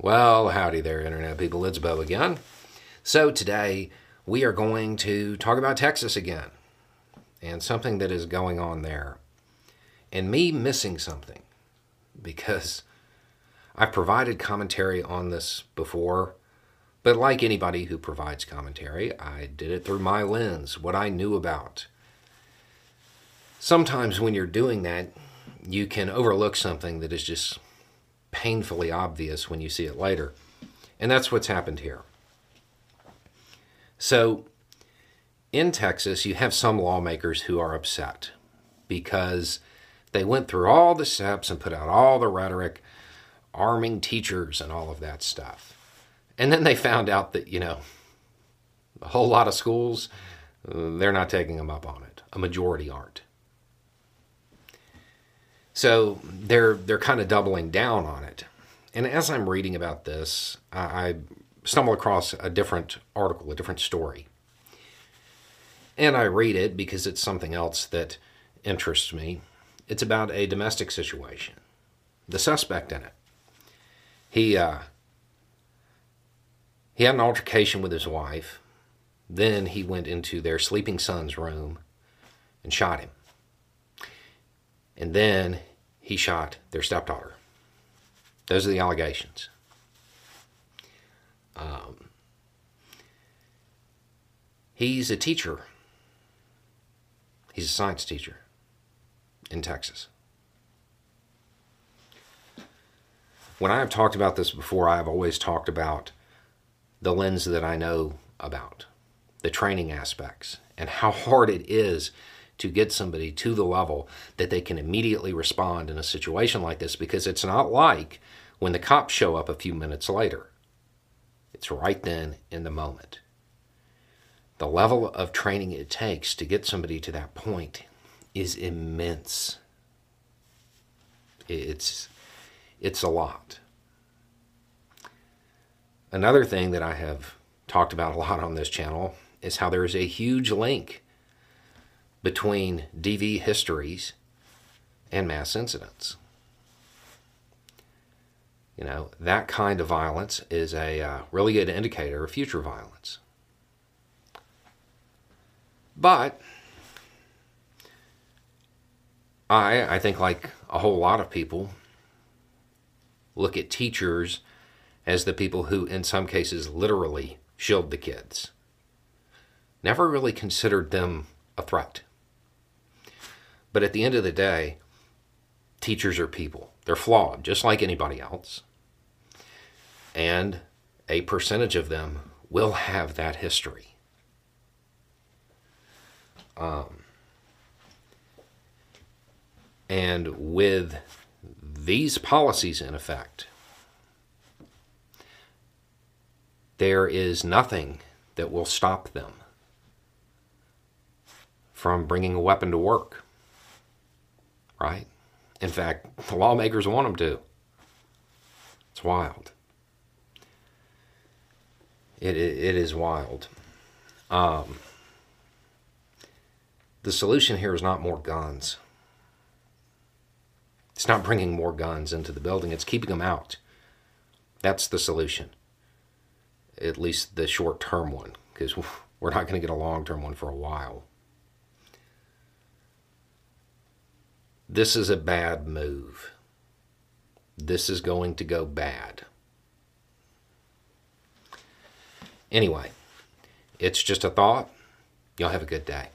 Well, howdy there, Internet people. It's Beau again. So, today we are going to talk about Texas again and something that is going on there, and me missing something because I've provided commentary on this before, but like anybody who provides commentary, I did it through my lens, what I knew about. Sometimes when you're doing that, you can overlook something that is just painfully obvious when you see it later. And that's what's happened here. So, in Texas, you have some lawmakers who are upset because they went through all the steps and put out all the rhetoric, arming teachers and all of that stuff. And then they found out that, you know, a whole lot of schools, uh, they're not taking them up on it. A majority aren't. So they're they're kind of doubling down on it. And as I'm reading about this, I, I stumble across a different article, a different story. And I read it because it's something else that interests me. It's about a domestic situation. The suspect in it. He uh, he had an altercation with his wife. Then he went into their sleeping son's room and shot him. And then he shot their stepdaughter. Those are the allegations. Um, he's a teacher. He's a science teacher in Texas. When I have talked about this before, I have always talked about the lens that I know about, the training aspects, and how hard it is to get somebody to the level that they can immediately respond in a situation like this because it's not like when the cops show up a few minutes later. It's right then in the moment. The level of training it takes to get somebody to that point is immense. It's it's a lot. Another thing that I have talked about a lot on this channel is how there is a huge link between DV histories and mass incidents. You know, that kind of violence is a uh, really good indicator of future violence. But I, I think, like a whole lot of people, look at teachers as the people who, in some cases, literally shield the kids. Never really considered them a threat. But at the end of the day, teachers are people. They're flawed, just like anybody else. And a percentage of them will have that history. Um, and with these policies in effect, there is nothing that will stop them from bringing a weapon to work right? In fact, the lawmakers want them to. It's wild. It, it, it is wild. Um, the solution here is not more guns. It's not bringing more guns into the building, it's keeping them out. That's the solution. At least the short term one, because we're not going to get a long term one for a while. This is a bad move. This is going to go bad. Anyway, it's just a thought. Y'all have a good day.